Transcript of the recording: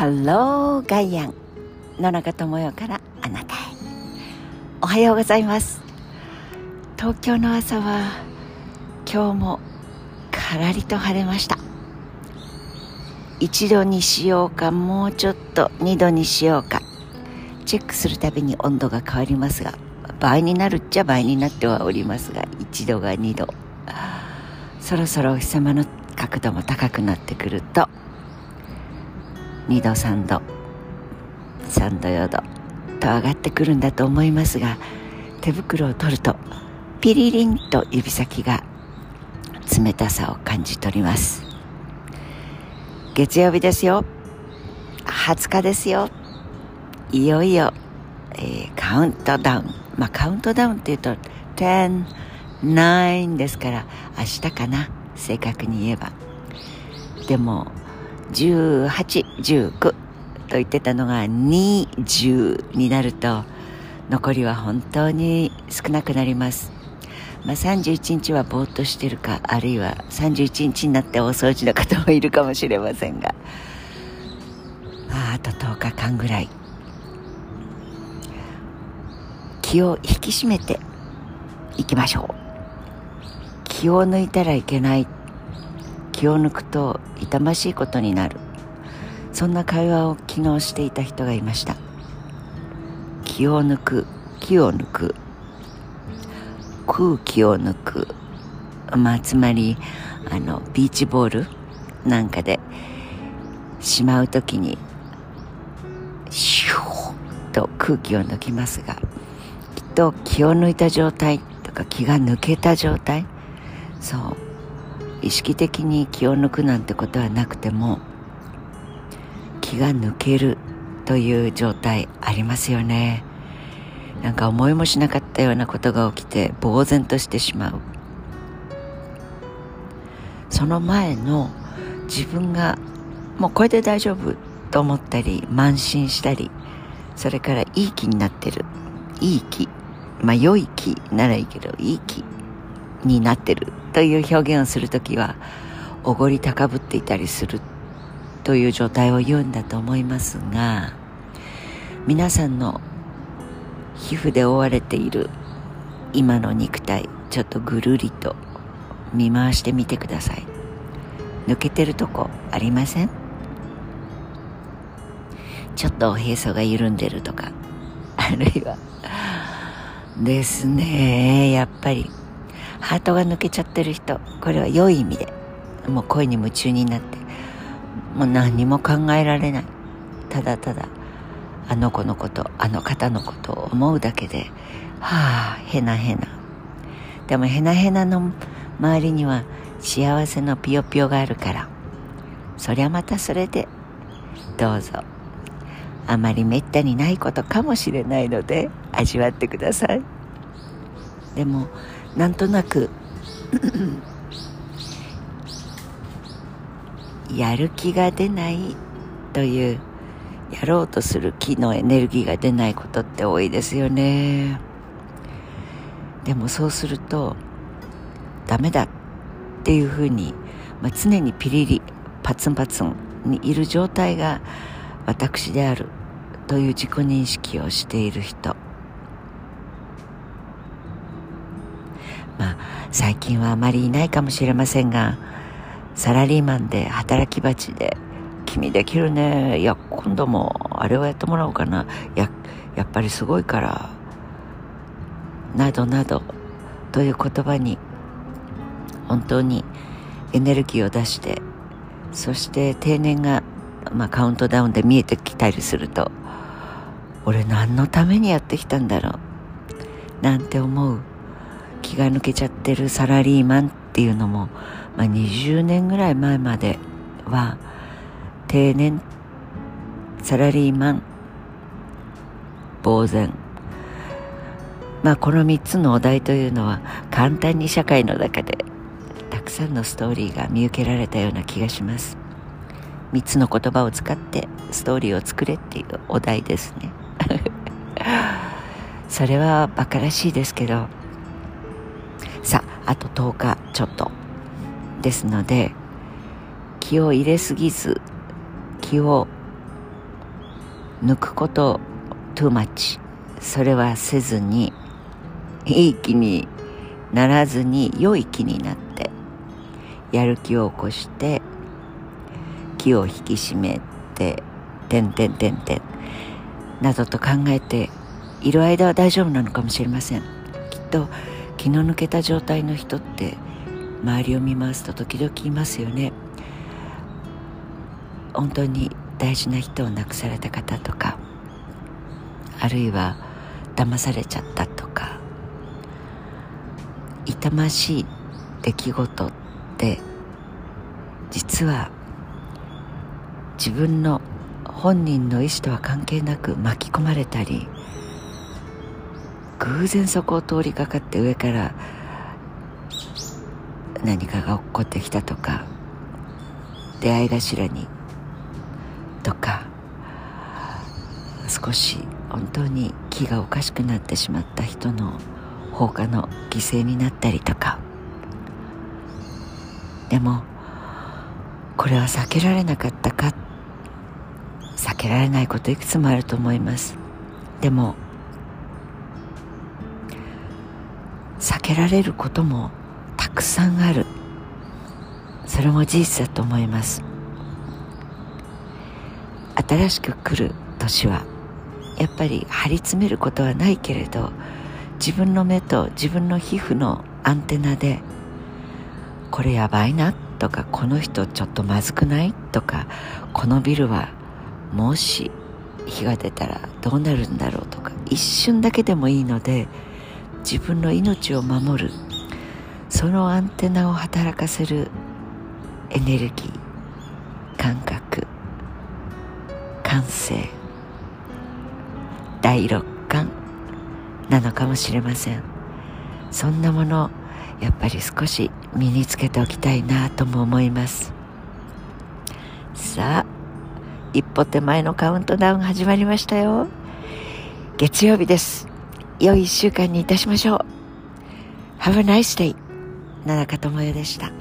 ハローガイアン野中智代からあなたへ。おはようございます。東京の朝は今日もからりと晴れました。1度にしようかもうちょっと2度にしようか。チェックするたびに温度が変わりますが倍になるっちゃ倍になってはおりますが1度が2度。そろそろお日様の角度も高くなってくると2度3度3度4度と上がってくるんだと思いますが手袋を取るとピリリンと指先が冷たさを感じ取ります。月曜日ですよ。20日ですよ。いよいよ、えー、カウントダウン。まあカウントダウンっていうと10、9ですから明日かな。正確に言えば。でも1819と言ってたのが20になると残りは本当に少なくなります、まあ、31日はぼーっとしてるかあるいは31日になってお掃除の方もいるかもしれませんが、まあ、あと10日間ぐらい。気を引き締めていきましょう。気を抜いたらいけない。気を抜くと痛ましいことになる。そんな会話を昨日していた人がいました。気を抜く気を抜く。空気を抜く。まあつまりあのビーチボールなんかでしまう時にシューと空気を抜きますがきっと気を抜いた状態とか気が抜けた状態そう意識的に気を抜くなんてことはなくても気が抜けるという状態ありますよね。なんか思いもしなかったようなことが起きて呆然としてしまう。その前の自分がもうこれで大丈夫と思ったり慢心したりそれからいい気になってる。いい気。まあ良い気ならいいけどいい気になってる。という表現をするときはおごり高ぶっていたりするという状態を言うんだと思いますが皆さんの皮膚で覆われている今の肉体ちょっとぐるりと見回してみてください。抜けてるとこありません？ちょっとおへそが緩んでるとかあるいは。ですねやっぱり。ハートが抜けちゃってる人これは良い意味でもう恋に夢中になってもう何にも考えられない。ただただあの子のことあの方のことを思うだけではあへなへな。でもへなへなの周りには幸せのピヨピヨがあるからそりゃまたそれでどうぞ。あまりめったにないことかもしれないので味わってください。でもなんとなく やる気が出ないというやろうとする気のエネルギーが出ないことって多いですよね。でもそうするとダメだっていうふうに、まあ、常にピリリパツンパツンにいる状態が私であるという自己認識をしている人。まあ、最近はあまりいないかもしれませんが、サラリーマンで働き蜂で、君できるね。いや、今度もあれをやってもらおうかな。や、やっぱりすごいから、などなど、という言葉に、本当にエネルギーを出して、そして定年が、まあ、カウントダウンで見えてきたりすると、俺何のためにやってきたんだろう。なんて思う気が抜けちゃってるサラリーマンっていうのも、まあ、20年ぐらい前までは定年サラリーマン呆然。まあこの3つのお題というのは簡単に社会の中でたくさんのストーリーが見受けられたような気がします。3つの言葉を使ってストーリーを作れっていうお題ですね。それは馬鹿らしいですけどあと10日ちょっとですので気を入れすぎず気を抜くこと too much それはせずにいい気にならずに良い気になってやる気を起こして気を引き締めててんてんてんてん。などと考えている間は大丈夫なのかもしれません。きっと気の抜けた状態の人って周りを見回すと時々いますよね。本当に大事な人を亡くされた方とかあるいは騙されちゃったとか痛ましい出来事って実は自分の本人の意思とは関係なく巻き込まれたり偶然そこを通りかかって上から何かが起こってきたとか出会い頭にとか少し本当に気がおかしくなってしまった人の放火の犠牲になったりとか。でもこれは避けられなかったか。避けられないこといくつもあると思います。でも避けられることもたくさんある。それも事実だと思います。新しく来る年はやっぱり張り詰めることはないけれど自分の目と自分の皮膚のアンテナでこれやばいなとかこの人ちょっとまずくないとかこのビルはもし火が出たらどうなるんだろうとか一瞬だけでもいいので自分の命を守るそのアンテナを働かせるエネルギー感覚感性第六感なのかもしれません。そんなものやっぱり少し身につけておきたいなとも思います。さあ一歩手前のカウントダウン始まりましたよ。月曜日です。良い一週間にいたしましょう。Have a nice day 奈良香智代でした。